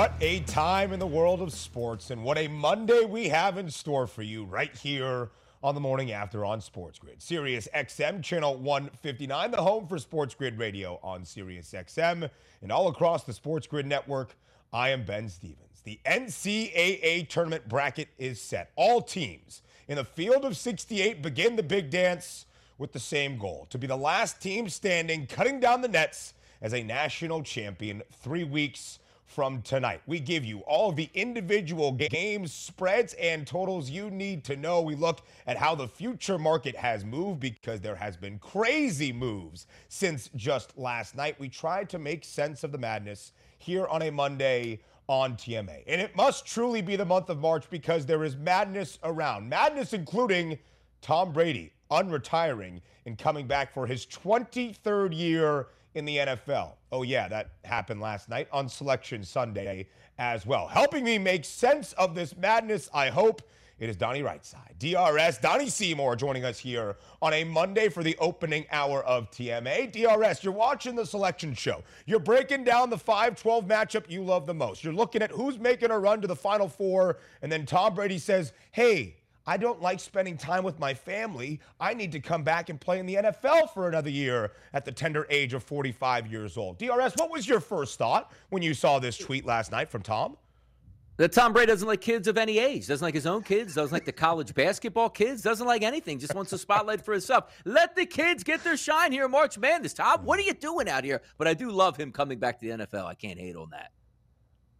What a time in the world of sports, and what a Monday we have in store for you right here on the morning after on Sports Grid. Sirius XM, channel 159, the home for Sports Grid Radio on Sirius XM, and all across the Sports Grid network. I am Ben Stevens. The NCAA tournament bracket is set. All teams in the field of 68 begin the big dance with the same goal to be the last team standing, cutting down the nets as a national champion three weeks from tonight. We give you all the individual games, spreads, and totals you need to know. We look at how the future market has moved because there has been crazy moves since just last night. We try to make sense of the madness here on a Monday on TMA. And it must truly be the month of March because there is madness around. Madness including Tom Brady unretiring and coming back for his 23rd year in the NFL. Oh, yeah, that happened last night on Selection Sunday as well. Helping me make sense of this madness, I hope, it is Donnie Rightside, DRS, Donnie Seymour joining us here on a Monday for the opening hour of TMA. DRS, you're watching the selection show. You're breaking down the 5 12 matchup you love the most. You're looking at who's making a run to the Final Four, and then Tom Brady says, hey, I don't like spending time with my family. I need to come back and play in the NFL for another year at the tender age of 45 years old. DRS, what was your first thought when you saw this tweet last night from Tom? That Tom Brady doesn't like kids of any age. Doesn't like his own kids. Doesn't like the college basketball kids. Doesn't like anything. Just wants a spotlight for himself. Let the kids get their shine here March Madness. Tom, what are you doing out here? But I do love him coming back to the NFL. I can't hate on that.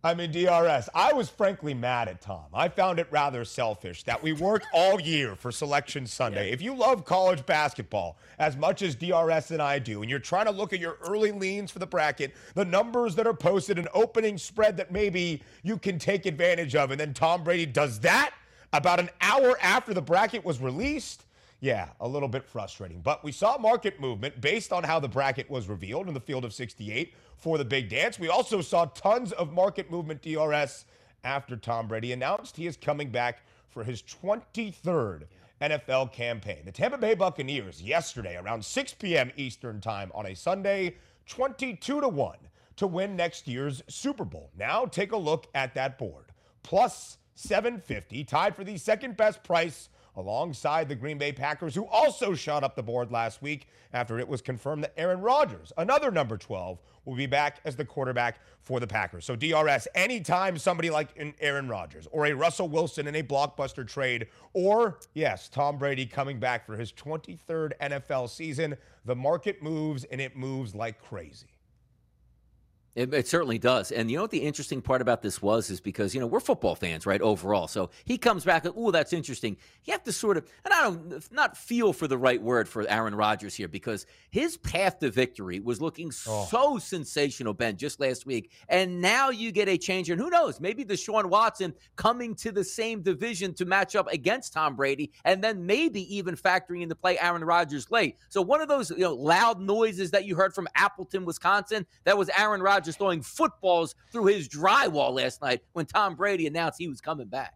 I mean, DRS, I was frankly mad at Tom. I found it rather selfish that we work all year for Selection Sunday. Yeah. If you love college basketball as much as DRS and I do, and you're trying to look at your early leans for the bracket, the numbers that are posted, an opening spread that maybe you can take advantage of, and then Tom Brady does that about an hour after the bracket was released. Yeah, a little bit frustrating. But we saw market movement based on how the bracket was revealed in the field of 68 for the big dance. We also saw tons of market movement DRS after Tom Brady announced he is coming back for his 23rd NFL campaign. The Tampa Bay Buccaneers yesterday around 6 p.m. Eastern Time on a Sunday, 22 to 1 to win next year's Super Bowl. Now take a look at that board. Plus 750, tied for the second best price alongside the Green Bay Packers, who also shot up the board last week after it was confirmed that Aaron Rodgers, another number 12, will be back as the quarterback for the Packers. So, DRS, anytime somebody like an Aaron Rodgers or a Russell Wilson in a blockbuster trade, or, yes, Tom Brady coming back for his 23rd NFL season, the market moves and it moves like crazy. It, it, certainly does. And you know what the interesting part about this was is because, you know, we're football fans, right, overall. So he comes back, and oh, that's interesting. You have to sort of, and I don't, not feel for the right word for Aaron Rodgers here because his path to victory was looking oh. so sensational, Ben, just last week. And now you get a change. And who knows, maybe Deshaun Watson coming to the same division to match up against Tom Brady and then maybe even factoring in into play Aaron Rodgers late. So one of those, you know, loud noises that you heard from Appleton, Wisconsin, that was Aaron Rodgers just throwing footballs through his drywall last night when Tom Brady announced he was coming back.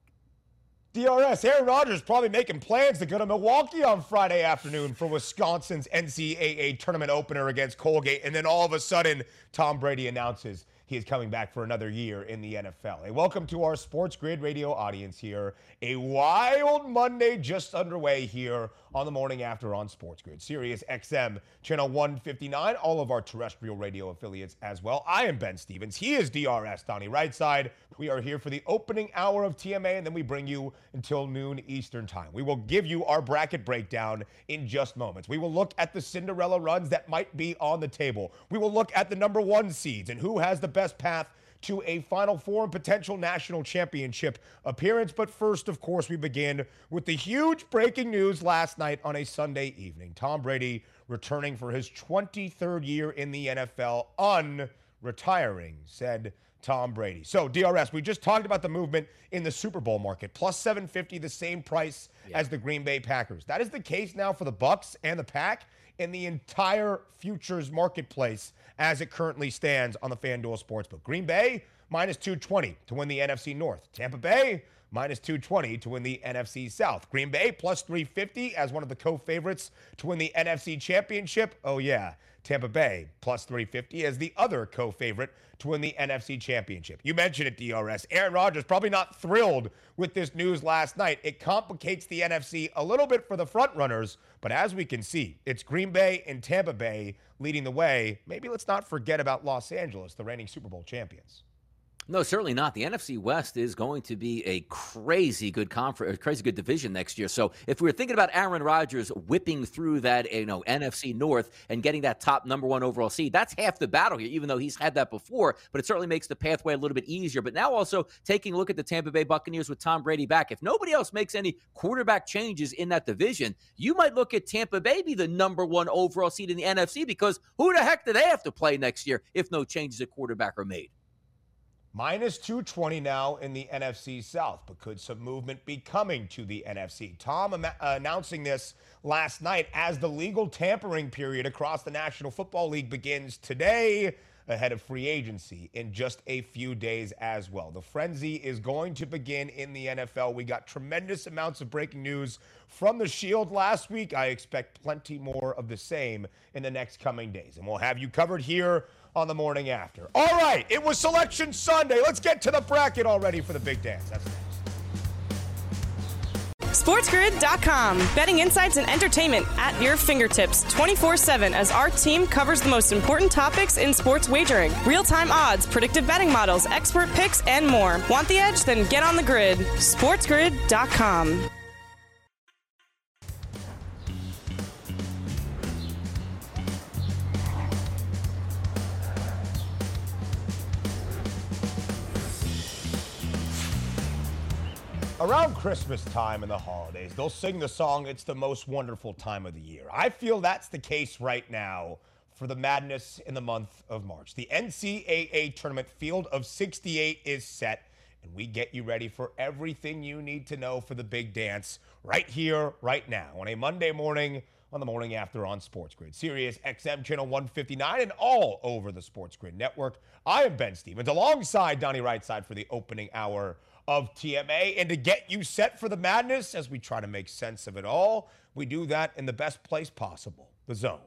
DRS, Aaron Rodgers probably making plans to go to Milwaukee on Friday afternoon for Wisconsin's NCAA tournament opener against Colgate. And then all of a sudden, Tom Brady announces he is coming back for another year in the NFL. A welcome to our Sports Grid radio audience here. A wild Monday just underway here on the morning after on Sports Grid. Sirius XM, channel 159, all of our terrestrial radio affiliates as well. I am Ben Stevens. He is DRS, Donnie Rightside. We are here for the opening hour of TMA, and then we bring you until noon Eastern Time. We will give you our bracket breakdown in just moments. We will look at the Cinderella runs that might be on the table. We will look at the number one seeds and who has the best path to a Final Four and potential national championship appearance. But first, of course, we begin with the huge breaking news last night on a Sunday evening. Tom Brady returning for his 23rd year in the NFL, unretiring, said Tom Brady. So, DRS, we just talked about the movement in the Super Bowl market. Plus 750, the same price yeah. as the Green Bay Packers. That is the case now for the Bucks and the Pack in the entire futures marketplace as it currently stands on the FanDuel Sportsbook. Green Bay minus 220 to win the NFC North. Tampa Bay minus 220 to win the NFC South. Green Bay plus 350 as one of the co-favorites to win the NFC Championship. Oh yeah, Tampa Bay plus 350 as the other co-favorite to win the NFC Championship. You mentioned it, DRS. Aaron Rodgers probably not thrilled with this news last night. It complicates the NFC a little bit for the frontrunners, but as we can see, it's Green Bay and Tampa Bay leading the way. Maybe let's not forget about Los Angeles, the reigning Super Bowl champions. No, certainly not. The NFC West is going to be a crazy good conference, crazy good division next year. So if we were thinking about Aaron Rodgers whipping through that, you know, NFC North and getting that top number one overall seed, that's half the battle here. Even though he's had that before, but it certainly makes the pathway a little bit easier. But now also taking a look at the Tampa Bay Buccaneers with Tom Brady back. If nobody else makes any quarterback changes in that division, you might look at Tampa Bay be the number one overall seed in the NFC because who the heck do they have to play next year if no changes at quarterback are made? Minus 220 now in the NFC South, but could some movement be coming to the NFC? Tom am- announcing this last night as the legal tampering period across the National Football League begins today ahead of free agency in just a few days as well. The frenzy is going to begin in the NFL. We got tremendous amounts of breaking news from the Shield last week. I expect plenty more of the same in the next coming days, and we'll have you covered here on the morning after. All right, it was Selection Sunday. Let's get to the bracket already for the big dance. That's next. SportsGrid.com. Betting insights and entertainment at your fingertips 24 7 as our team covers the most important topics in sports wagering real time odds, predictive betting models, expert picks, and more. Want the edge? Then get on the grid. SportsGrid.com. Around Christmas time and the holidays, they'll sing the song, It's the Most Wonderful Time of the Year. I feel that's the case right now for the madness in the month of March. The NCAA tournament field of 68 is set, and we get you ready for everything you need to know for the big dance right here, right now, on a Monday morning on the morning after on Sports Grid. Sirius XM channel 159 and all over the Sports Grid network. I am Ben Stevens alongside Donnie Rightside for the opening hour of TMA. And to get you set for the madness as we try to make sense of it all, we do that in the best place possible the zone.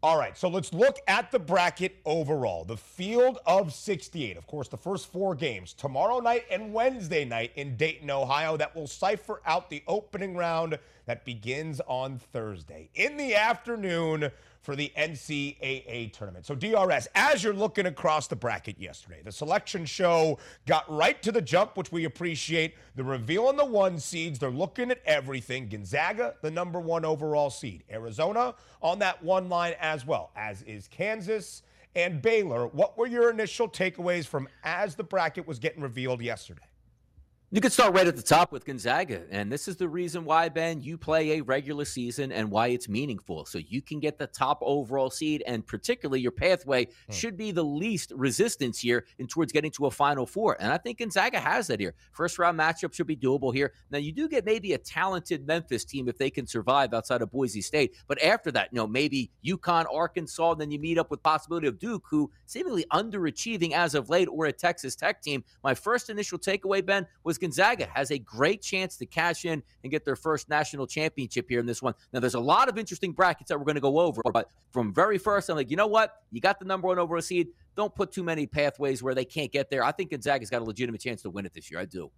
All right, so let's look at the bracket overall. The field of 68. Of course, the first four games tomorrow night and Wednesday night in Dayton, Ohio, that will cipher out the opening round that begins on Thursday. In the afternoon, for the NCAA tournament. So, DRS, as you're looking across the bracket yesterday, the selection show got right to the jump, which we appreciate. The reveal on the one seeds, they're looking at everything. Gonzaga, the number one overall seed. Arizona on that one line as well, as is Kansas and Baylor. What were your initial takeaways from as the bracket was getting revealed yesterday? You could start right at the top with Gonzaga. And this is the reason why, Ben, you play a regular season and why it's meaningful. So you can get the top overall seed, and particularly your pathway hmm. should be the least resistance here in towards getting to a Final Four. And I think Gonzaga has that here. First round matchup should be doable here. Now, you do get maybe a talented Memphis team if they can survive outside of Boise State. But after that, you know, maybe UConn, Arkansas, then you meet up with possibility of Duke, who seemingly underachieving as of late, or a Texas Tech team. My first initial takeaway, Ben, was Gonzaga has a great chance to cash in and get their first national championship here in this one. Now, there's a lot of interesting brackets that we're going to go over, but from very first, I'm like, you know what? You got the number one overall seed. Don't put too many pathways where they can't get there. I think Gonzaga's got a legitimate chance to win it this year. I do.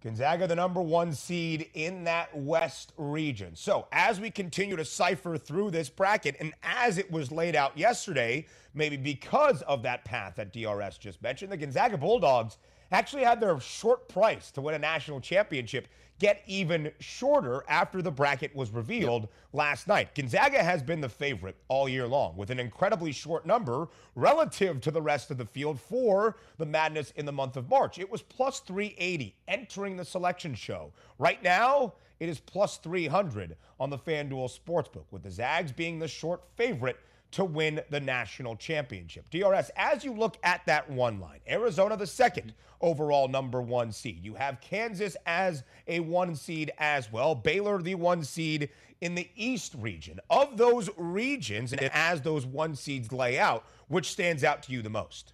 Gonzaga, the number one seed in that West region. So, as we continue to cipher through this bracket, and as it was laid out yesterday, maybe because of that path that DRS just mentioned, the Gonzaga Bulldogs actually had their short price to win a national championship get even shorter after the bracket was revealed yep. last night. Gonzaga has been the favorite all year long with an incredibly short number relative to the rest of the field for the madness in the month of March. It was plus 380 entering the selection show. Right now, it is plus 300 on the FanDuel Sportsbook, with the Zags being the short favorite to win the national championship. DRS, as you look at that one line, Arizona the second overall number one seed. You have Kansas as a one seed as well, Baylor the one seed in the East region. Of those regions, and as those one seeds lay out, which stands out to you the most?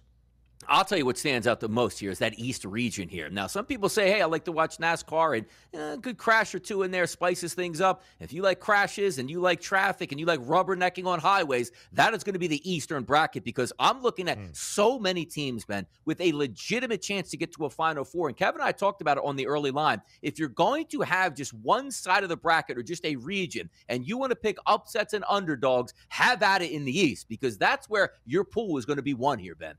I'll tell you what stands out the most here is that East region here. Now, some people say, hey, I like to watch NASCAR and eh, a good crash or two in there spices things up. If you like crashes and you like traffic and you like rubbernecking on highways, that is going to be the Eastern bracket because I'm looking at mm. so many teams, Ben, with a legitimate chance to get to a Final Four. And Kevin and I talked about it on the early line. If you're going to have just one side of the bracket or just a region and you want to pick upsets and underdogs, have at it in the East because that's where your pool is going to be won here, Ben.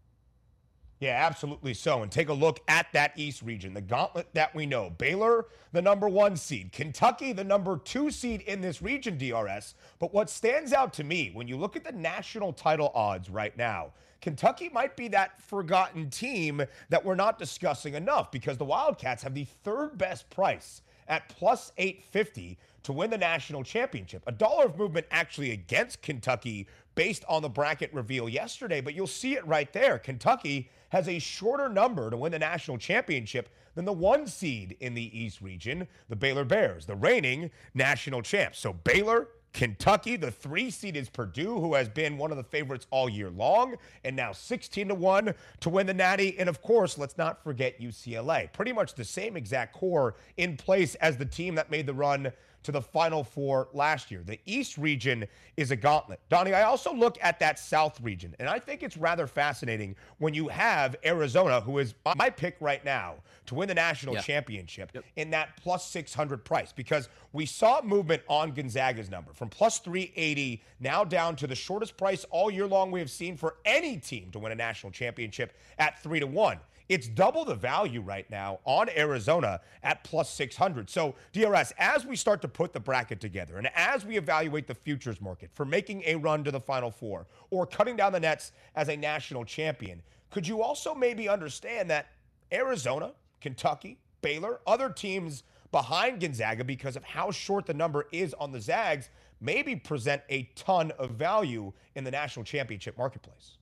Yeah, absolutely so. And take a look at that East region, the gauntlet that we know. Baylor, the number one seed. Kentucky, the number two seed in this region, DRS. But what stands out to me when you look at the national title odds right now, Kentucky might be that forgotten team that we're not discussing enough because the Wildcats have the third best price at plus 850 to win the national championship. A dollar of movement actually against Kentucky based on the bracket reveal yesterday, but you'll see it right there. Kentucky has a shorter number to win the national championship than the one seed in the East region, the Baylor Bears, the reigning national champs. So Baylor, Kentucky, the three seed is Purdue, who has been one of the favorites all year long, and now 16 to 1 to win the Natty. And of course, let's not forget UCLA. Pretty much the same exact core in place as the team that made the run to the Final Four last year. The East region is a gauntlet. Donnie, I also look at that South region, and I think it's rather fascinating when you have Arizona, who is my pick right now to win the national yeah. championship, yep. in that plus 600 price, because we saw movement on Gonzaga's number from plus 380 now down to the shortest price all year long we have seen for any team to win a national championship at 3 to 1. It's double the value right now on Arizona at plus 600. So, DRS, as we start to put the bracket together and as we evaluate the futures market for making a run to the Final Four or cutting down the nets as a national champion, could you also maybe understand that Arizona, Kentucky, Baylor, other teams behind Gonzaga because of how short the number is on the Zags maybe present a ton of value in the national championship marketplace?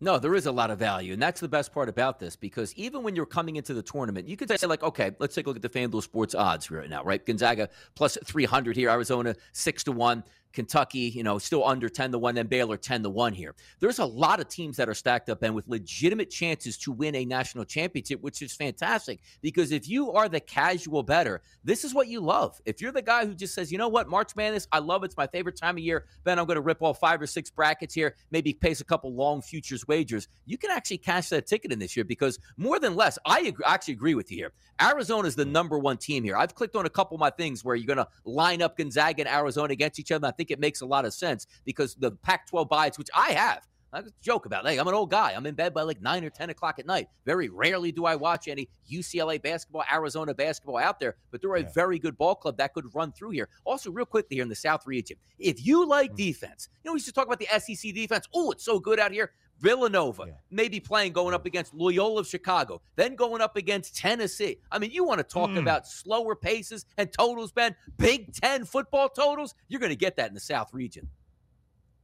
No, there is a lot of value. And that's the best part about this because even when you're coming into the tournament, you could say, like, okay, let's take a look at the FanDuel Sports odds right now, right? Gonzaga plus 300 here, Arizona 6 to 1. Kentucky, you know, still under 10 to 1, then Baylor 10 to 1 here. There's a lot of teams that are stacked up and with legitimate chances to win a national championship, which is fantastic because if you are the casual bettor, this is what you love. If you're the guy who just says, you know what, March Madness, I love it. It's my favorite time of year. Ben, I'm going to rip off five or six brackets here, maybe place a couple long futures wagers. You can actually cash that ticket in this year because more than less, I agree, actually agree with you here. Arizona is the number one team here. I've clicked on a couple of my things where you're going to line up Gonzaga and Arizona against each other. I think think it makes a lot of sense because the Pac 12 bites, which I have, I joke about. Hey, I'm an old guy. I'm in bed by like nine or ten o'clock at night. Very rarely do I watch any UCLA basketball, Arizona basketball out there, but they're a yeah. very good ball club that could run through here. Also, real quickly here in the South region, if you like mm-hmm. defense, you know we used to talk about the SEC defense. Oh, it's so good out here. Villanova, yeah. maybe playing going up against Loyola of Chicago, then going up against Tennessee. I mean, you want to talk mm. about slower paces and totals, Ben? Big Ten football totals? You're going to get that in the South region.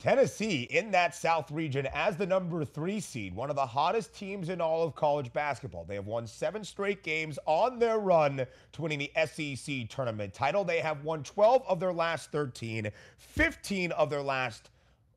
Tennessee in that South region as the number three seed, one of the hottest teams in all of college basketball. They have won seven straight games on their run to winning the SEC tournament title. They have won 12 of their last 13, 15 of their last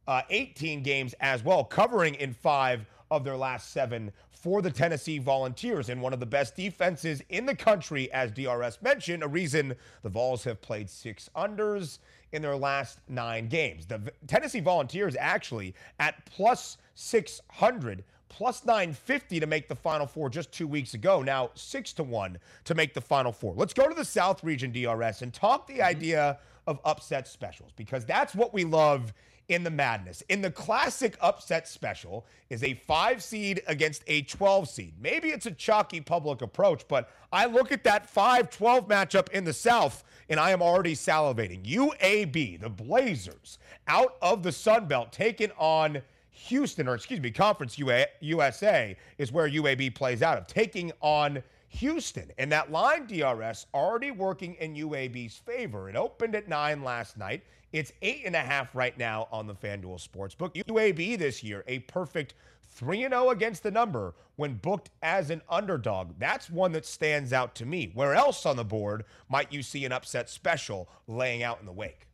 uh, 18 games as well, covering in five of their last seven for the Tennessee Volunteers and one of the best defenses in the country, as DRS mentioned, a reason the Vols have played six unders in their last nine games. The Tennessee Volunteers actually at plus 600 plus 950 to make the final four just two weeks ago. Now, six to one to make the final four. Let's go to the South region DRS and talk the mm-hmm. idea of upset specials because that's what we love in the madness. In the classic upset special is a five seed against a 12 seed. Maybe it's a chalky public approach, but I look at that 5 12 matchup in the South and I am already salivating. UAB, the Blazers, out of the Sun Belt, taking on Houston, or excuse me, Conference USA is where UAB plays out of, taking on Houston. And that line DRS already working in UAB's favor. It opened at nine last night. It's eight and a half right now on the FanDuel Sportsbook. UAB this year, a perfect 3 0 against the number when booked as an underdog. That's one that stands out to me. Where else on the board might you see an upset special laying out in the wake?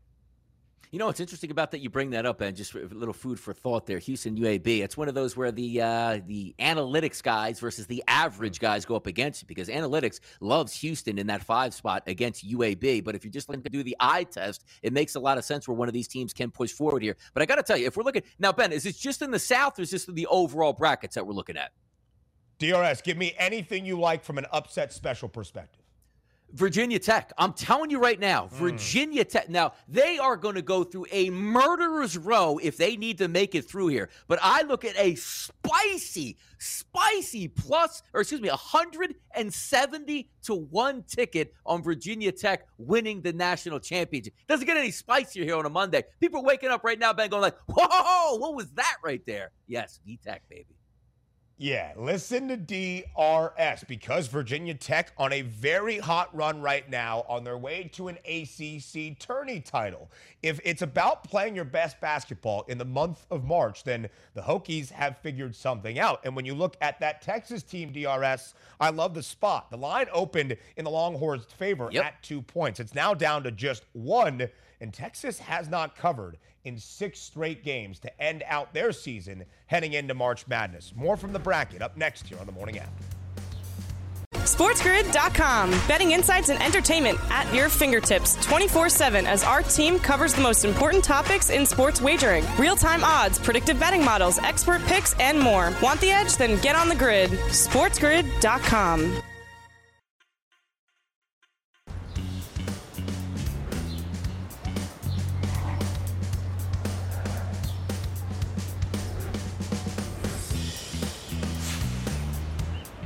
You know what's interesting about that? You bring that up, and just a little food for thought there. Houston UAB. It's one of those where the uh, the analytics guys versus the average guys go up against you because analytics loves Houston in that five spot against UAB. But if you're just looking to do the eye test, it makes a lot of sense where one of these teams can push forward here. But I got to tell you, if we're looking now, Ben, is this just in the South or is this the overall brackets that we're looking at? DRS, give me anything you like from an upset special perspective. Virginia Tech. I'm telling you right now, mm. Virginia Tech. Now, they are going to go through a murderer's row if they need to make it through here. But I look at a spicy, spicy plus, or excuse me, 170 to 1 ticket on Virginia Tech winning the national championship. Doesn't get any spicier here on a Monday. People are waking up right now, Ben, going like, whoa, what was that right there? Yes, V-Tech, baby. Yeah, listen to DRS because Virginia Tech on a very hot run right now on their way to an ACC tourney title. If it's about playing your best basketball in the month of March, then the Hokies have figured something out. And when you look at that Texas team, DRS, I love the spot. The line opened in the Longhorns' favor yep. at two points. It's now down to just one, and Texas has not covered in six straight games to end out their season heading into March Madness. More from the bracket up next here on the morning after. SportsGrid.com. Betting insights and entertainment at your fingertips 24 7 as our team covers the most important topics in sports wagering real time odds, predictive betting models, expert picks, and more. Want the edge? Then get on the grid. SportsGrid.com.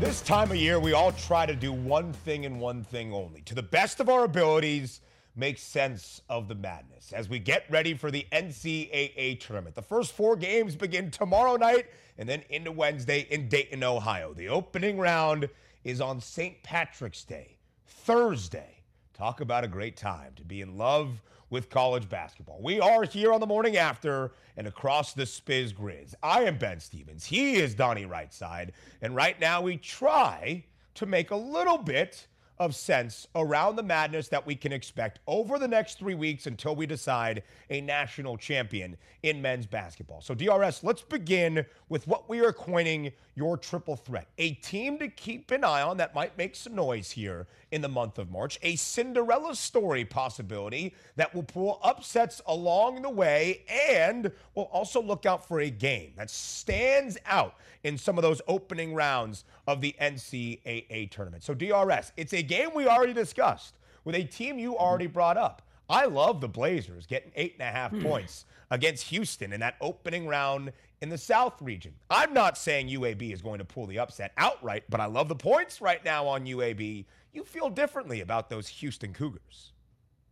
This time of year, we all try to do one thing and one thing only. To the best of our abilities, make sense of the madness as we get ready for the NCAA tournament. The first four games begin tomorrow night and then into Wednesday in Dayton, Ohio. The opening round is on St. Patrick's Day, Thursday. Talk about a great time to be in love with college basketball. We are here on the morning after and across the Spiz Grizz. I am Ben Stevens. He is Donnie Rightside. And right now we try to make a little bit of sense around the madness that we can expect over the next three weeks until we decide a national champion in men's basketball. So, DRS, let's begin with what we are coining your triple threat. A team to keep an eye on that might make some noise here in the month of March. A Cinderella story possibility that will pull upsets along the way and we'll also look out for a game that stands out in some of those opening rounds of the NCAA tournament. So, DRS, it's a game we already discussed with a team you already brought up. I love the Blazers getting eight and a half hmm. points against Houston in that opening round in the South region. I'm not saying UAB is going to pull the upset outright, but I love the points right now on UAB. You feel differently about those Houston Cougars.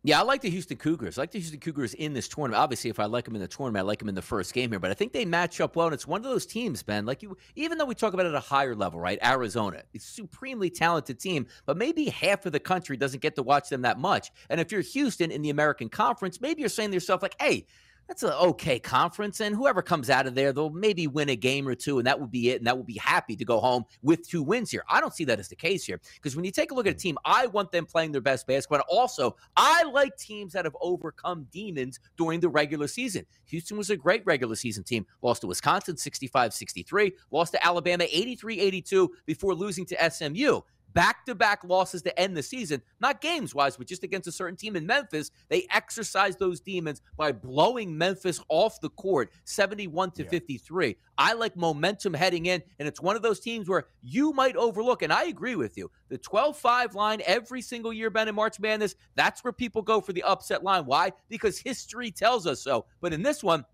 Yeah, I like the Houston Cougars. I like the Houston Cougars in this tournament. Obviously, if I like them in the tournament, I like them in the first game here. But I think they match up well, and it's one of those teams, Ben. Like you, even though we talk about it at a higher level, right? Arizona, it's a supremely talented team, but maybe half of the country doesn't get to watch them that much. And if you're Houston in the American Conference, maybe you're saying to yourself, like, "Hey, that's an okay conference. And whoever comes out of there, they'll maybe win a game or two, and that would be it. And that would be happy to go home with two wins here. I don't see that as the case here because when you take a look at a mm. team, I want them playing their best basketball. Also, I like teams that have overcome demons during the regular season. Houston was a great regular season team, lost to Wisconsin 65 63, lost to Alabama 83 82 before losing to SMU back to back losses to end the season, not games wise, but just against a certain team in Memphis. They exercised those demons by blowing Memphis off the court 71 to 53. I like momentum heading in, and it's one of those teams where you might overlook, and I agree with you. The 12 5 line every single year, Ben, in March Madness, that's where people go for the upset line. Why? Because history tells us so. But in this one,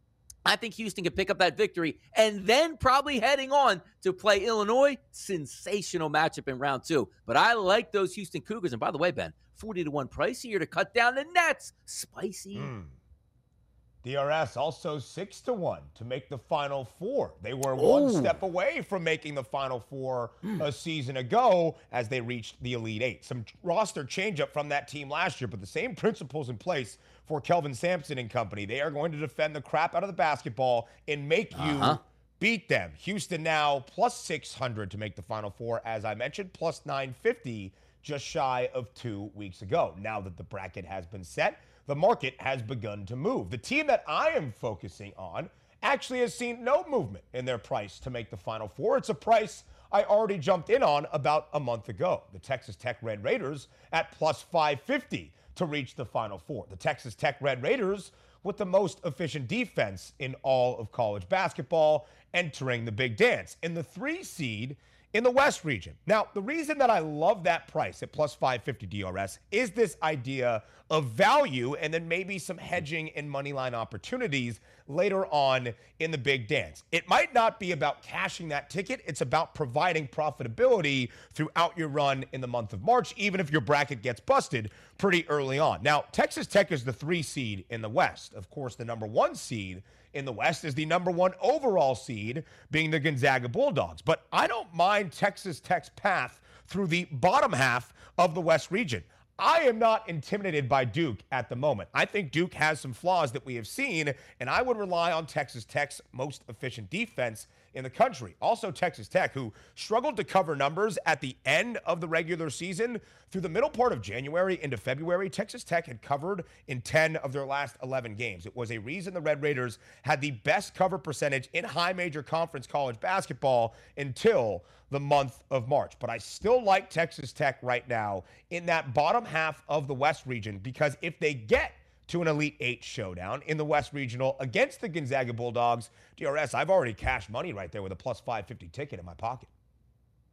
I think Houston can pick up that victory and then probably heading on to play Illinois. Sensational matchup in round two. But I like those Houston Cougars. And by the way, Ben, 40 to 1 price here to cut down the nets. Spicy. Mm. DRS also six to one to make the final four. They were one Oh. step away from making the final four a season ago as they reached the Elite Eight. Some roster changeup from that team last year, but the same principles in place for Kelvin Sampson and company. They are going to defend the crap out of the basketball and make Uh-huh. you beat them. Houston now plus 600 to make the final four, as I mentioned, plus 950 just shy of two weeks ago. Now that the bracket has been set, the market has begun to move. The team that I am focusing on actually has seen no movement in their price to make the final four. It's a price I already jumped in on about a month ago. The Texas Tech Red Raiders at plus 550 to reach the final four. The Texas Tech Red Raiders with the most efficient defense in all of college basketball entering the big dance in the three seed in the West region. Now, the reason that I love that price at plus 550 DRS is this idea of value and then maybe some hedging and money line opportunities later on in the big dance. It might not be about cashing that ticket, it's about providing profitability throughout your run in the month of March, even if your bracket gets busted pretty early on. Now, Texas Tech is the three seed in the West. Of course, the number one seed in the West is the number one overall seed, being the Gonzaga Bulldogs. But I don't mind Texas Tech's path through the bottom half of the West region. I am not intimidated by Duke at the moment. I think Duke has some flaws that we have seen, and I would rely on Texas Tech's most efficient defense in the country. Also, Texas Tech, who struggled to cover numbers at the end of the regular season through the middle part of January into February, Texas Tech had covered in 10 of their last 11 games. It was a reason the Red Raiders had the best cover percentage in high major conference college basketball until the month of March. But I still like Texas Tech right now in that bottom half of the West region because if they get to an Elite Eight showdown in the West Regional against the Gonzaga Bulldogs, DRS, I've already cashed money right there with a plus 550 ticket in my pocket.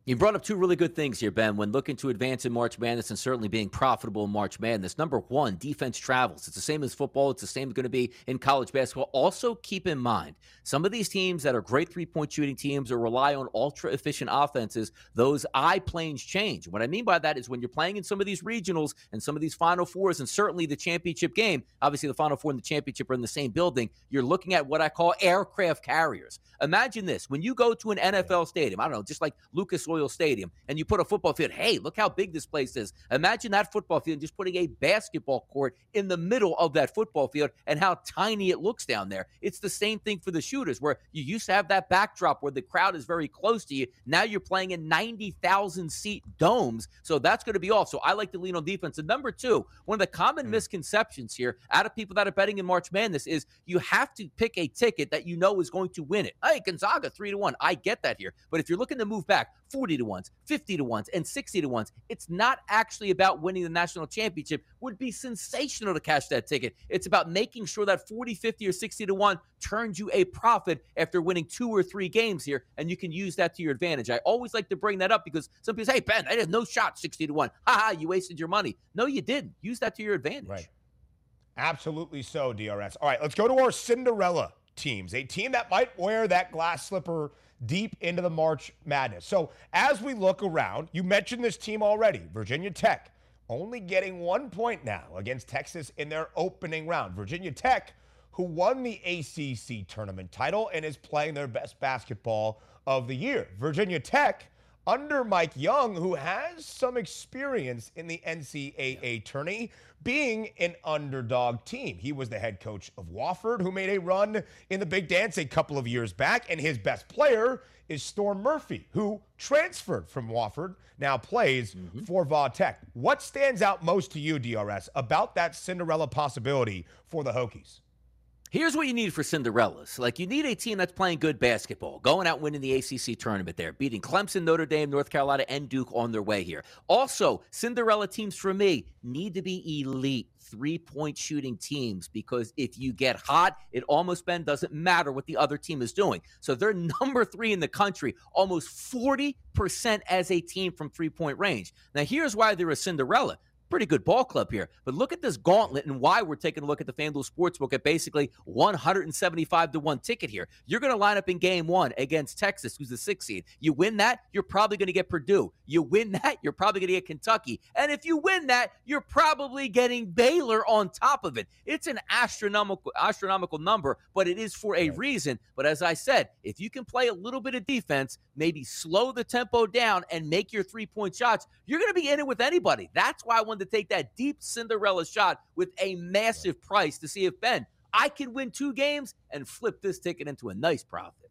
You brought up two really good things here, Ben, when looking to advance in March Madness and certainly being profitable in March Madness. Number one, defense travels. It's the same as football, it's the same going to be in college basketball. Also, keep in mind, some of these teams that are great three point shooting teams or rely on ultra efficient offenses, those eye planes change. What I mean by that is when you're playing in some of these regionals and some of these Final Fours and certainly the championship game, obviously the Final Four and the championship are in the same building, you're looking at what I call aircraft carriers. Imagine this when you go to an NFL stadium, I don't know, just like Lucas Stadium, and you put a football field, hey, look how big this place is. Imagine that football field just putting a basketball court in the middle of that football field and how tiny it looks down there. It's the same thing for the shooters, where you used to have that backdrop where the crowd is very close to you. Now you're playing in 90,000 seat domes. So that's going to be off. So I like to lean on defense. And number two, one of the common hmm. misconceptions here out of people that are betting in March Madness is you have to pick a ticket that you know is going to win it. Hey, Gonzaga, three to one. I get that here. But if you're looking to move back 40 to ones, 50 to ones, and 60 to ones, it's not actually about winning the national championship. Would be sensational to cash that ticket. It's about making sure that 40, 50, or 60 to one turns you a profit after winning two or three games here, and you can use that to your advantage. I always like to bring that up because some people say, hey, Ben, I had no shot 60 to 1. Ha ha, you wasted your money. No, you didn't. Use that to your advantage. Right. Absolutely so, DRS. All right, let's go to our Cinderella teams, a team that might wear that glass slipper deep into the March Madness. So, as we look around, you mentioned this team already, Virginia Tech, only getting one point now against Texas in their opening round. Virginia Tech, who won the ACC tournament title and is playing their best basketball of the year. Virginia Tech under Mike Young, who has some experience in the NCAA tourney, being an underdog team. He was the head coach of Wofford, who made a run in the Big Dance a couple of years back, and his best player is Storm Murphy, who transferred from Wofford, now plays mm-hmm. for Va Tech. What stands out most to you, DRS, about that Cinderella possibility for the Hokies? Here's what you need for Cinderellas. Like, you need a team that's playing good basketball, going out winning the ACC tournament there, beating Clemson, Notre Dame, North Carolina, and Duke on their way here. Also, Cinderella teams for me need to be elite three point shooting teams because if you get hot, it almost, Ben, doesn't matter what the other team is doing. So they're number three in the country, almost 40% as a team from three point range. Now, here's why they're a Cinderella pretty good ball club here. But look at this gauntlet and why we're taking a look at the FanDuel Sportsbook at basically 175 to 1 ticket here. You're going to line up in game one against Texas, who's the sixth seed. You win that, you're probably going to get Purdue. You win that, you're probably going to get Kentucky. And if you win that, you're probably getting Baylor on top of it. It's an astronomical astronomical number, but it is for a reason. But as I said, if you can play a little bit of defense, maybe slow the tempo down and make your three-point shots, you're going to be in it with anybody. That's why I wanted to take that deep Cinderella shot with a massive price to see if Ben, I can win two games and flip this ticket into a nice profit.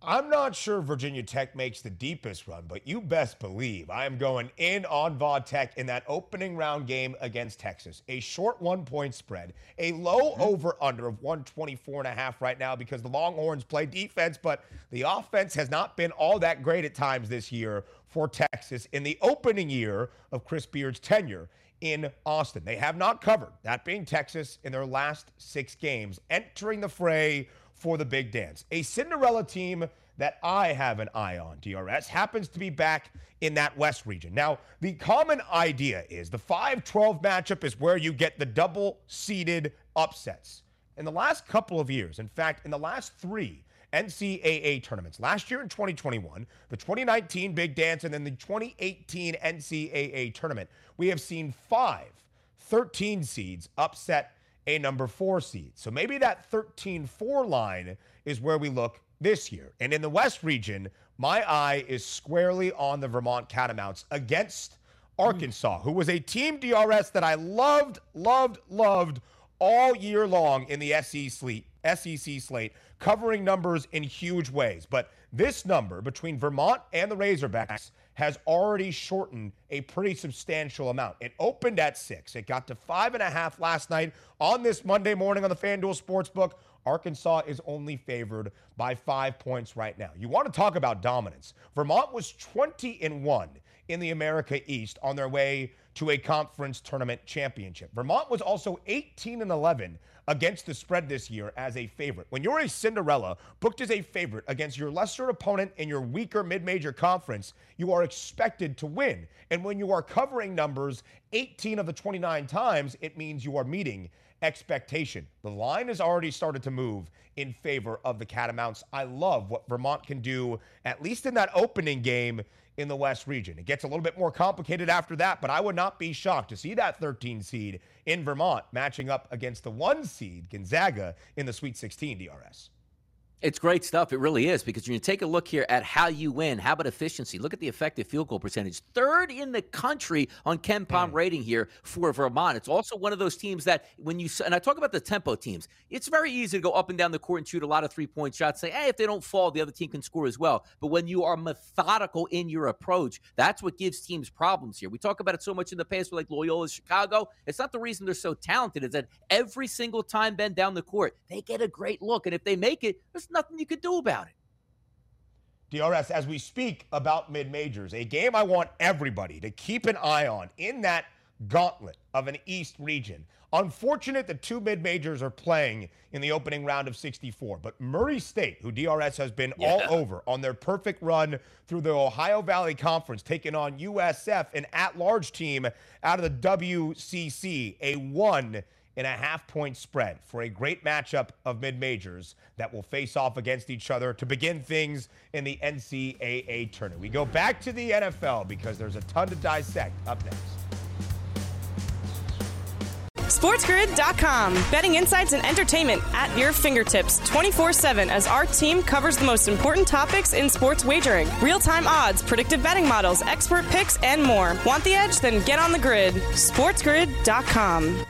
I'm not sure Virginia Tech makes the deepest run, but you best believe I am going in on Va Tech in that opening round game against Texas. A short one point spread, a low mm-hmm. over under of 124 and a half right now because the Longhorns play defense, but the offense has not been all that great at times this year for Texas in the opening year of Chris Beard's tenure in Austin. They have not covered, that being Texas, in their last six games, entering the fray for the big dance. A Cinderella team that I have an eye on, DRS, happens to be back in that West region. Now, the common idea is the 5 12 matchup is where you get the double seeded upsets. In the last couple of years, in fact, in the last three NCAA tournaments, last year in 2021, the 2019 Big Dance, and then the 2018 NCAA tournament, we have seen five 13 seeds upset a number four seed. So maybe that 13 4 line is where we look this year. And in the West region, my eye is squarely on the Vermont Catamounts against hmm. Arkansas, who was a team DRS that I loved, loved, loved all year long in the SEC slate, SEC slate, covering numbers in huge ways. But this number between Vermont and the Razorbacks has already shortened a pretty substantial amount. It opened at six. It got to five and a half last night on this Monday morning on the FanDuel Sportsbook. Arkansas is only favored by five points right now. You want to talk about dominance. Vermont was 20 and 1 in the America East on their way to a conference tournament championship. Vermont was also 18 and 11 against the spread this year as a favorite. When you're a Cinderella booked as a favorite against your lesser opponent in your weaker mid major conference, you are expected to win. And when you are covering numbers 18 of the 29 times, it means you are meeting expectation. The line has already started to move in favor of the Catamounts. I love what Vermont can do, at least in that opening game in the West region. It gets a little bit more complicated after that, but I would not be shocked to see that 13 seed in Vermont matching up against the one seed Gonzaga in the Sweet 16 DRS. It's great stuff. It really is because when you take a look here at how you win, how about efficiency? Look at the effective field goal percentage. Third in the country on KenPom mm. rating here for Vermont. It's also one of those teams that when you, and I talk about the tempo teams, it's very easy to go up and down the court and shoot a lot of three point shots. Say, hey, if they don't fall, the other team can score as well. But when you are methodical in your approach, that's what gives teams problems here. We talk about it so much in the past with like Loyola Chicago. It's not the reason they're so talented, it's that every single time Ben down the court, they get a great look. And if they make it, there's nothing you could do about it. DRS, as we speak about mid majors, a game I want everybody to keep an eye on in that gauntlet of an East region. Unfortunate that two mid majors are playing in the opening round of 64, but Murray State, who DRS has been yeah. all over on their perfect run through the Ohio Valley Conference, taking on USF, an at large team out of the WCC, a one in a half point spread for a great matchup of mid majors that will face off against each other to begin things in the NCAA tournament. We go back to the NFL because there's a ton to dissect up next. SportsGrid.com. Betting insights and entertainment at your fingertips 24 7 as our team covers the most important topics in sports wagering real time odds, predictive betting models, expert picks, and more. Want the edge? Then get on the grid. SportsGrid.com.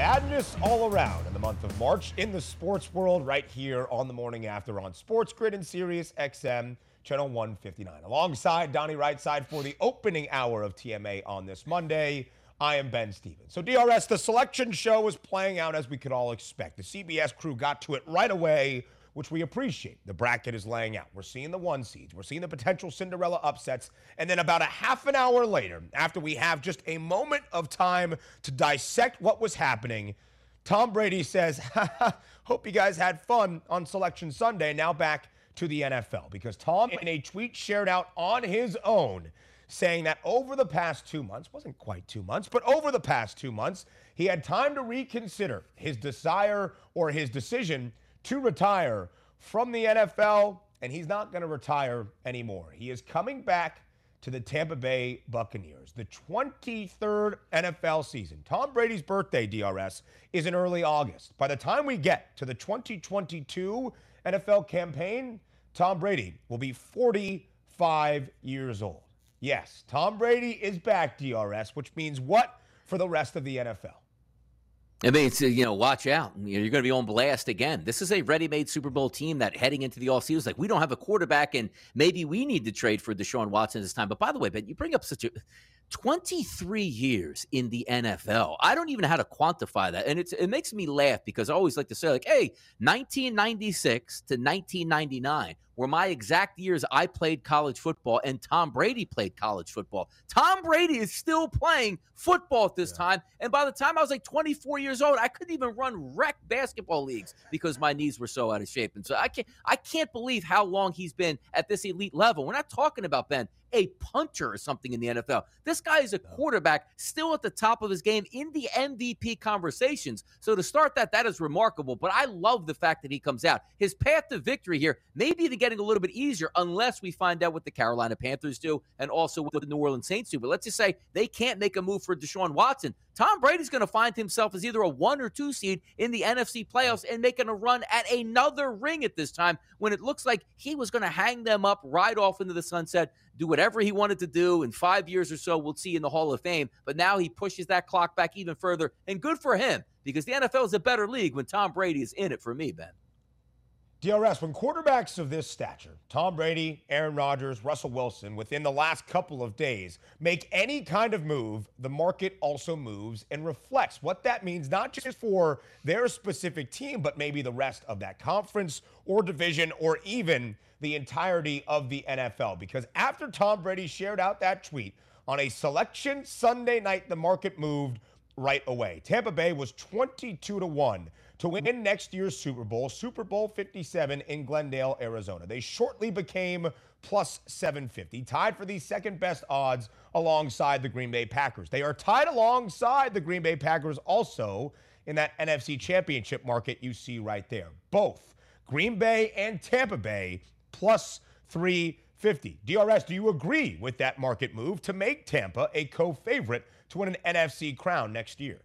madness all around in the month of March in the sports world right here on the morning after on Sports Grid and Sirius XM channel 159. Alongside Donnie Rightside for the opening hour of TMA on this Monday, I am Ben Stevens. So DRS, the selection show is playing out as we could all expect. The CBS crew got to it right away which we appreciate. The bracket is laying out. We're seeing the one seeds, we're seeing the potential Cinderella upsets. And then about a half an hour later, after we have just a moment of time to dissect what was happening, Tom Brady says, Hope you guys had fun on Selection Sunday. Now back to the NFL because Tom, in a tweet shared out on his own, saying that over the past two months, wasn't quite two months, but over the past two months, he had time to reconsider his desire or his decision to retire from the NFL, and he's not going to retire anymore. He is coming back to the Tampa Bay Buccaneers. The 23rd NFL season. Tom Brady's birthday, DRS, is in early August. By the time we get to the 2022 NFL campaign, Tom Brady will be 45 years old. Yes, Tom Brady is back, DRS, which means what for the rest of the NFL? It means, you know, watch out. You're going to be on blast again. This is a ready made Super Bowl team that heading into the offseason is like, we don't have a quarterback, and maybe we need to trade for Deshaun Watson this time. But by the way, Ben, you bring up such a 23 years in the NFL. I don't even know how to quantify that. And it's, it makes me laugh because I always like to say, like, hey, 1996 to 1999 were my exact years I played college football and Tom Brady played college football. Tom Brady is still playing football at this yeah. time. And by the time I was like 24 years old, I couldn't even run rec basketball leagues because my knees were so out of shape. And so I can't I can't believe how long he's been at this elite level. We're not talking about Ben a punter or something in the NFL. This guy is a quarterback still at the top of his game in the MVP conversations. So to start that, that is remarkable. But I love the fact that he comes out. His path to victory here may be getting a little bit easier unless we find out what the Carolina Panthers do and also what the New Orleans Saints do. But let's just say they can't make a move for Deshaun Watson. Tom Brady's going to find himself as either a one or two seed in the NFC playoffs and making a run at another ring at this time when it looks like he was going to hang them up right off into the sunset, do whatever he wanted to do. In five years or so, we'll see in the Hall of Fame. But now he pushes that clock back even further. And good for him because the NFL is a better league when Tom Brady is in it for me, Ben. DRS, when quarterbacks of this stature, Tom Brady, Aaron Rodgers, Russell Wilson, within the last couple of days, make any kind of move, the market also moves and reflects what that means, not just for their specific team, but maybe the rest of that conference or division or even the entirety of the NFL. Because after Tom Brady shared out that tweet on a selection Sunday night, the market moved right away. Tampa Bay was 22 to 1 to win next year's Super Bowl, Super Bowl 57 in Glendale, Arizona. They shortly became plus 750, tied for the second best odds alongside the Green Bay Packers. They are tied alongside the Green Bay Packers also in that NFC championship market you see right there. Both Green Bay and Tampa Bay plus 350. DRS, do you agree with that market move to make Tampa a co favorite to win an NFC crown next year?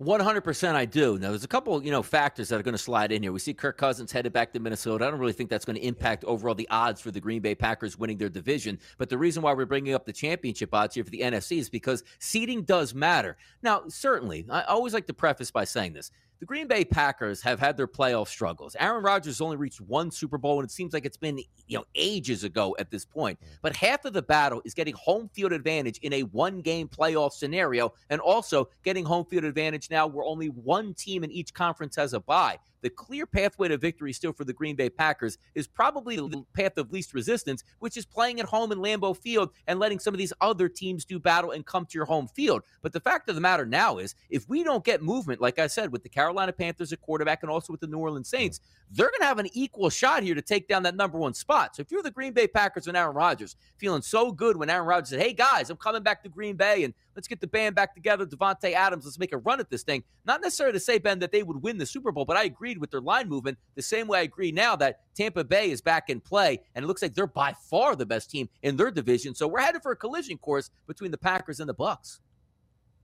100% I do. Now, there's a couple, you know, factors that are going to slide in here. We see Kirk Cousins headed back to Minnesota. I don't really think that's going to impact overall the odds for the Green Bay Packers winning their division. But the reason why we're bringing up the championship odds here for the NFC is because seeding does matter. Now, certainly, I always like to preface by saying this the Green Bay Packers have had their playoff struggles. Aaron Rodgers only reached one Super Bowl, and it seems like it's been you know ages ago at this point. But half of the battle is getting home field advantage in a one-game playoff scenario, and also getting home field advantage now where only one team in each conference has a bye the clear pathway to victory still for the Green Bay Packers is probably the path of least resistance, which is playing at home in Lambeau Field and letting some of these other teams do battle and come to your home field. But the fact of the matter now is if we don't get movement, like I said, with the Carolina Panthers at quarterback and also with the New Orleans hmm. Saints, they're going to have an equal shot here to take down that number one spot. So if you're the Green Bay Packers and Aaron Rodgers, feeling so good when Aaron Rodgers said, hey guys, I'm coming back to Green Bay and let's get the band back together, Davante Adams, let's make a run at this thing. Not necessarily to say, Ben, that they would win the Super Bowl, but I agreed with their line movement the same way I agree now that Tampa Bay is back in play, and it looks like they're by far the best team in their division. So we're headed for a collision course between the Packers and the Bucs.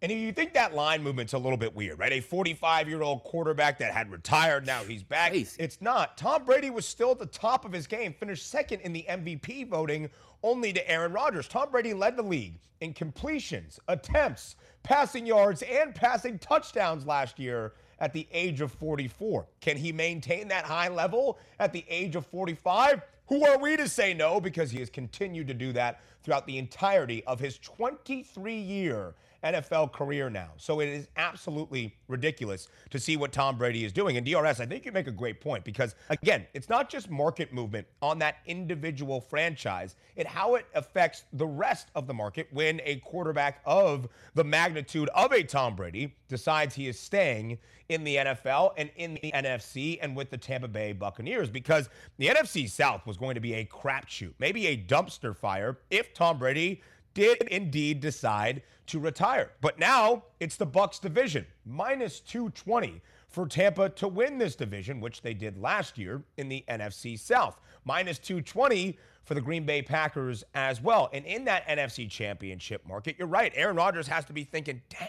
And you think that line movement's a little bit weird, right? A 45 year old quarterback that had retired, now he's back. Crazy. It's not. Tom Brady was still at the top of his game, finished second in the MVP voting, only to Aaron Rodgers. Tom Brady led the league in completions, attempts, passing yards, and passing touchdowns last year at the age of 44. Can he maintain that high level at the age of 45? Who are we to say no? Because he has continued to do that throughout the entirety of his 23 year NFL career now. So it is absolutely ridiculous to see what Tom Brady is doing. And DRS, I think you make a great point because, again, it's not just market movement on that individual franchise, it how it affects the rest of the market when a quarterback of the magnitude of a Tom Brady decides he is staying in the NFL and in the NFC and with the Tampa Bay Buccaneers because the NFC South was going to be a crapshoot, maybe a dumpster fire if Tom Brady did indeed decide to retire. But now it's the Bucs division, minus 220 for Tampa to win this division, which they did last year in the NFC South. Minus 220 for the Green Bay Packers as well. And in that NFC championship market, you're right. Aaron Rodgers has to be thinking, dang,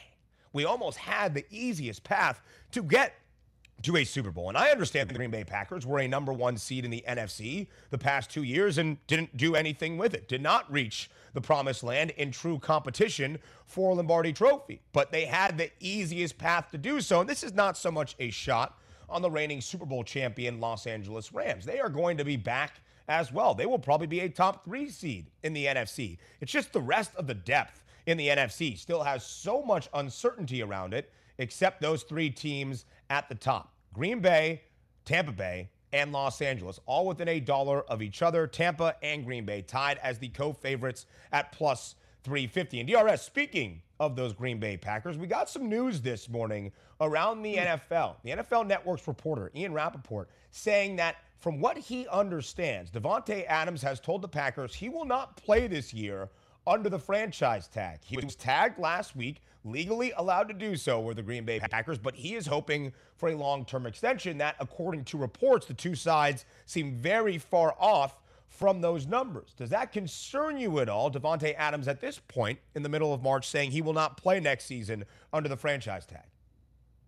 we almost had the easiest path to get to a Super Bowl. And I understand the Green Bay Packers were a number one seed in the NFC the past two years and didn't do anything with it, did not reach the promised land in true competition for Lombardi Trophy. But they had the easiest path to do so. And this is not so much a shot on the reigning Super Bowl champion Los Angeles Rams. They are going to be back as well. They will probably be a top three seed in the NFC. It's just the rest of the depth in the NFC still has so much uncertainty around it, except those three teams at the top Green Bay, Tampa Bay, and Los Angeles, all within a dollar of each other. Tampa and Green Bay tied as the co favorites at plus 350. And DRS, speaking of those Green Bay Packers, we got some news this morning around the hmm. NFL. The NFL Network's reporter, Ian Rapoport, saying that from what he understands, Davante Adams has told the Packers he will not play this year under the franchise tag. He was tagged last week, legally allowed to do so were the Green Bay Packers, but he is hoping for a long term extension. That, according to reports, the two sides seem very far off from those numbers. Does that concern you at all? Davante Adams at this point in the middle of March saying he will not play next season under the franchise tag.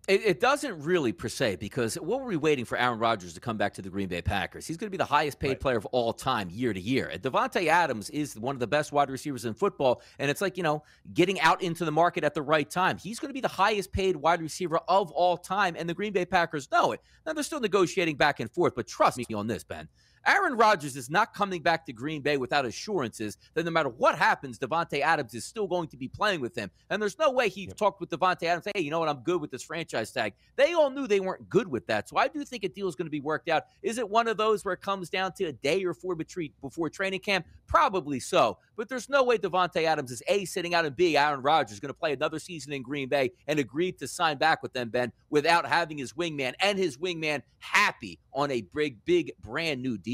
It, it, doesn't really per se because what were we waiting for Aaron Rodgers to come back to the Green Bay Packers? He's going to be the highest paid right. player of all time year to year. And Davante Adams is one of the best wide receivers in football, and it's like you know getting out into the market at the right time. He's going to be the highest paid wide receiver of all time, and the Green Bay Packers know it. Now they're still negotiating back and forth, but trust me on this, Ben. Aaron Rodgers is not coming back to Green Bay without assurances that no matter what happens, Davante Adams is still going to be playing with him. And there's no way he yep. talked with Davante Adams, hey, you know what, I'm good with this franchise tag. They all knew they weren't good with that. So I do think a deal is going to be worked out. Is it one of those where it comes down to a day or four before training camp? Probably so. But there's no way Davante Adams is A, sitting out, and B, Aaron Rodgers is going to play another season in Green Bay and agreed to sign back with them, Ben, without having his wingman and his wingman happy on a big, big, brand new deal.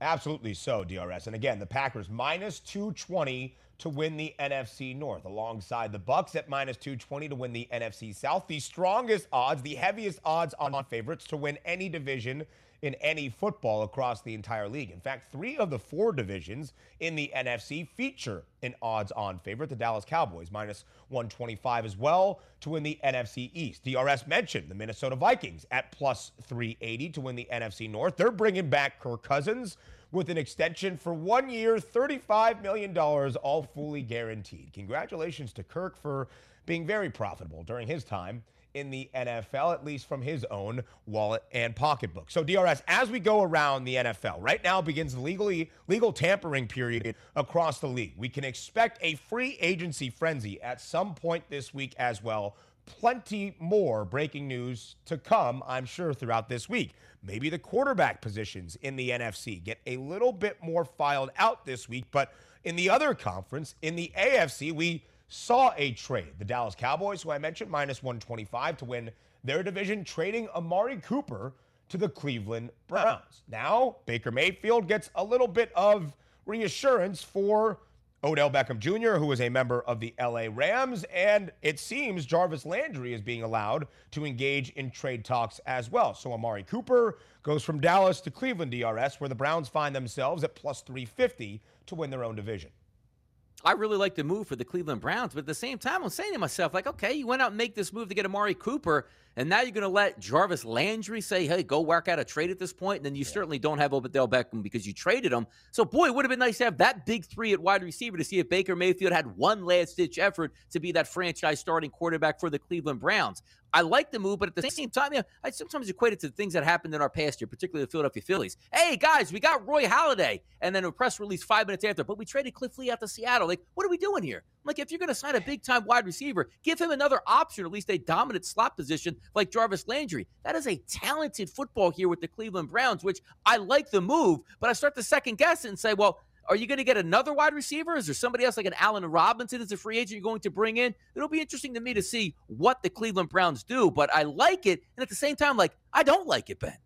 Absolutely so, DRS. And again, the Packers minus 220 to win the NFC North, alongside the Bucs at minus 220 to win the NFC South. The strongest odds, the heaviest odds on favorites to win any division in any football across the entire league. In fact, three of the four divisions in the NFC feature an odds on favorite, the Dallas Cowboys, minus 125 as well to win the NFC East. DRS mentioned the Minnesota Vikings at plus 380 to win the NFC North. They're bringing back Kirk Cousins with an extension for one year, $35 million, all fully guaranteed. Congratulations to Kirk for being very profitable during his time in the NFL, at least from his own wallet and pocketbook. So, DRS, as we go around the NFL, right now begins the legally legal tampering period across the league. We can expect a free agency frenzy at some point this week as well. Plenty more breaking news to come, I'm sure, throughout this week. Maybe the quarterback positions in the NFC get a little bit more filed out this week, but in the other conference, in the AFC, we saw a trade. The Dallas Cowboys, who I mentioned, minus 125 to win their division, trading Amari Cooper to the Cleveland Browns. Now, Baker Mayfield gets a little bit of reassurance for Odell Beckham Jr., who is a member of the LA Rams, and it seems Jarvis Landry is being allowed to engage in trade talks as well. So Amari Cooper goes from Dallas to Cleveland DRS, where the Browns find themselves at plus 350 to win their own division. I really like the move for the Cleveland Browns, but at the same time, I'm saying to myself, like, okay, you went out and make this move to get Amari Cooper, and now you're going to let Jarvis Landry say, hey, go work out a trade at this point, and then you yeah. certainly don't have Odell Beckham because you traded him. So, boy, it would have been nice to have that big three at wide receiver to see if Baker Mayfield had one last ditch effort to be that franchise starting quarterback for the Cleveland Browns. I like the move, but at the same time, you know, I sometimes equate it to the things that happened in our past year, particularly the Philadelphia Phillies. Hey, guys, we got Roy Halladay. And then a press release five minutes after, but we traded Cliff Lee out to Seattle. Like, what are we doing here? Like, if you're going to sign a big time wide receiver, give him another option, at least a dominant slot position like Jarvis Landry. That is a talented football here with the Cleveland Browns, which I like the move, but I start to second guess it and say, well, Are you going to get another wide receiver? Is there somebody else like an Allen Robinson as a free agent you're going to bring in? It'll be interesting to me to see what the Cleveland Browns do, but I like it. And at the same time, like, I don't like it, Ben.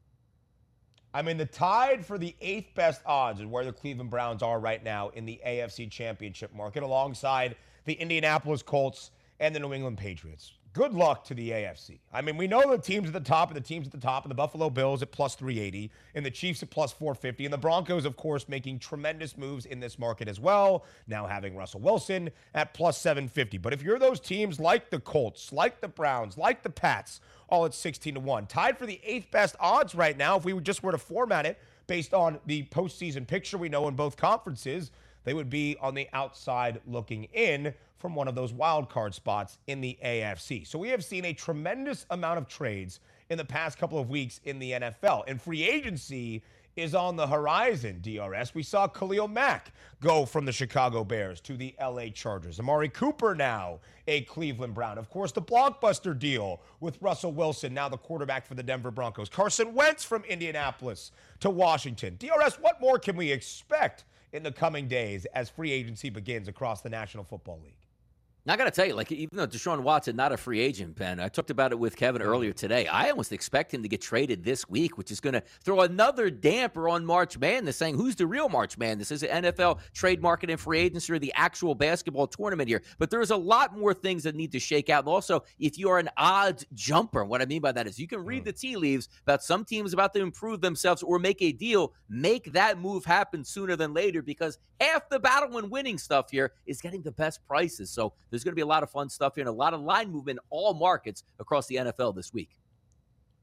I mean, the tied for the eighth best odds is where the Cleveland Browns are right now in the AFC Championship market, alongside the Indianapolis Colts and the New England Patriots good luck to the AFC. I mean, we know the teams at the top and the teams at the top, and the Buffalo Bills at plus 380, and the Chiefs at plus 450, and the Broncos, of course, making tremendous moves in this market as well, now having Russell Wilson at plus 750. But if you're those teams like the Colts, like the Browns, like the Pats, all at 16 to 1, tied for the eighth best odds right now, if we just were to format it based on the postseason picture we know in both conferences, they would be on the outside looking in from one of those wild card spots in the AFC. So we have seen a tremendous amount of trades in the past couple of weeks in the NFL. And free agency is on the horizon, DRS. We saw Khalil Mack go from the Chicago Bears to the LA Chargers. Amari Cooper now a Cleveland Brown. Of course, the blockbuster deal with Russell Wilson, now the quarterback for the Denver Broncos. Carson Wentz from Indianapolis to Washington. DRS, what more can we expect in the coming days as free agency begins across the National Football League? Now, I got to tell you, like, even though Deshaun Watson, not a free agent, Ben, I talked about it with Kevin earlier today. I almost expect him to get traded this week, which is going to throw another damper on March Madness, saying who's the real March Madness? This is it NFL trade market and free agency or the actual basketball tournament here? But there's a lot more things that need to shake out. And also, if you are an odds jumper, what I mean by that is you can read mm. the tea leaves about some teams about to improve themselves or make a deal, make that move happen sooner than later because half the battle when winning stuff here is getting the best prices. So there's going to be a lot of fun stuff here and a lot of line movement in all markets across the NFL this week.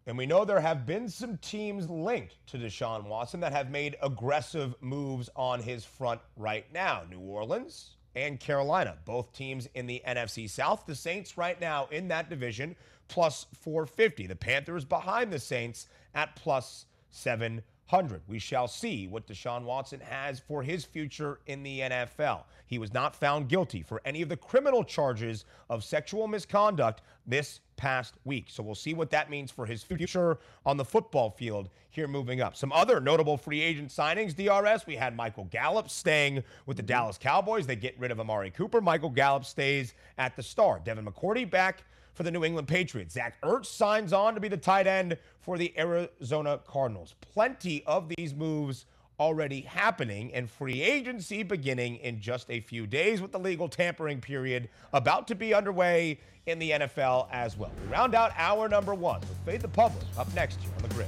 And we know there have been some teams linked to Deshaun Watson that have made aggressive moves on his front right now. New Orleans and Carolina, both teams in the NFC South. The Saints right now in that division plus 450. The Panthers behind the Saints at plus 700. 100. We shall see what Deshaun Watson has for his future in the NFL. He was not found guilty for any of the criminal charges of sexual misconduct this past week. So we'll see what that means for his future on the football field here moving up. Some other notable free agent signings, DRS. We had Michael Gallup staying with the Dallas Cowboys. They get rid of Amari Cooper. Michael Gallup stays at the star. Devin McCourty back for the New England Patriots. Zach Ertz signs on to be the tight end for the Arizona Cardinals. Plenty of these moves already happening and free agency beginning in just a few days with the legal tampering period about to be underway in the NFL as well. We round out hour number one with Fade the Public up next here on the grid.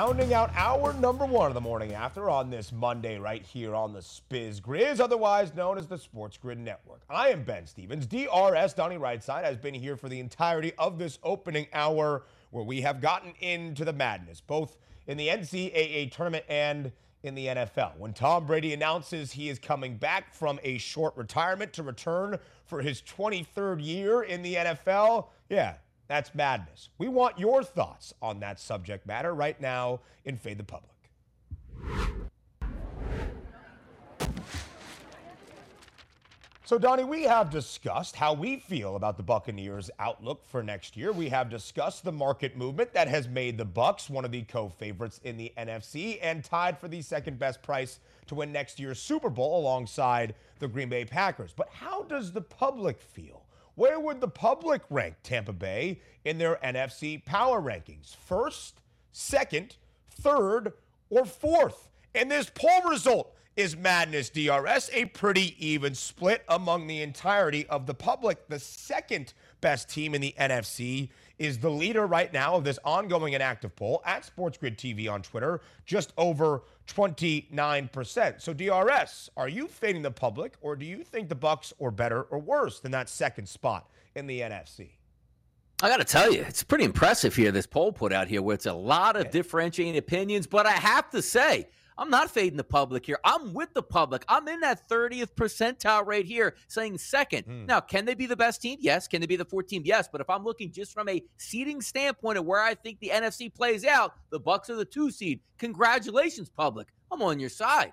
rounding out our number one of the morning after on this Monday right here on the Spiz Grizz, otherwise known as the Sports Grid Network. I am Ben Stevens. DRS Donnie Rightside has been here for the entirety of this opening hour where we have gotten into the madness, both in the NCAA tournament and in the NFL. When Tom Brady announces he is coming back from a short retirement to return for his 23rd year in the NFL, yeah, that's madness. We want your thoughts on that subject matter right now in Fade the Public. So, Donnie, we have discussed how we feel about the Buccaneers' outlook for next year. We have discussed the market movement that has made the Bucs one of the co-favorites in the NFC and tied for the second best price to win next year's Super Bowl alongside the Green Bay Packers. But how does the public feel where would the public rank Tampa Bay in their NFC power rankings? First, second, third, or fourth? And this poll result is Madness DRS, a pretty even split among the entirety of the public. The second best team in the NFC is the leader right now of this ongoing and active poll at Sports Grid TV on Twitter, just over 29%. So DRS, are you fading the public or do you think the Bucs are better or worse than that second spot in the NFC? I got to tell you, it's pretty impressive here, this poll put out here, where it's a lot of differentiating opinions. But I have to say, I'm not fading the public here. I'm with the public. I'm in that 30th percentile right here, saying second. Mm. Now, can they be the best team? Yes. Can they be the fourth team? Yes. But if I'm looking just from a seeding standpoint of where I think the NFC plays out, the Bucs are the two seed. Congratulations, public. I'm on your side.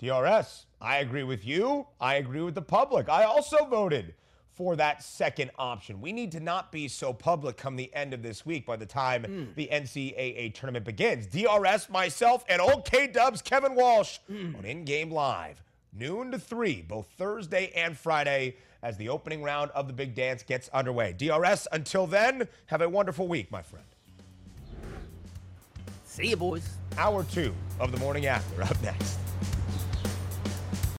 DRS, I agree with you. I agree with the public. I also voted for that second option. We need to not be so public come the end of this week by the time mm. the NCAA tournament begins. DRS, myself, and old K Dubs, Kevin Walsh mm. on In Game Live, noon to 3, both Thursday and Friday, as the opening round of the big dance gets underway. DRS, until then, have a wonderful week, my friend. See you, boys. Hour two of the morning after up next.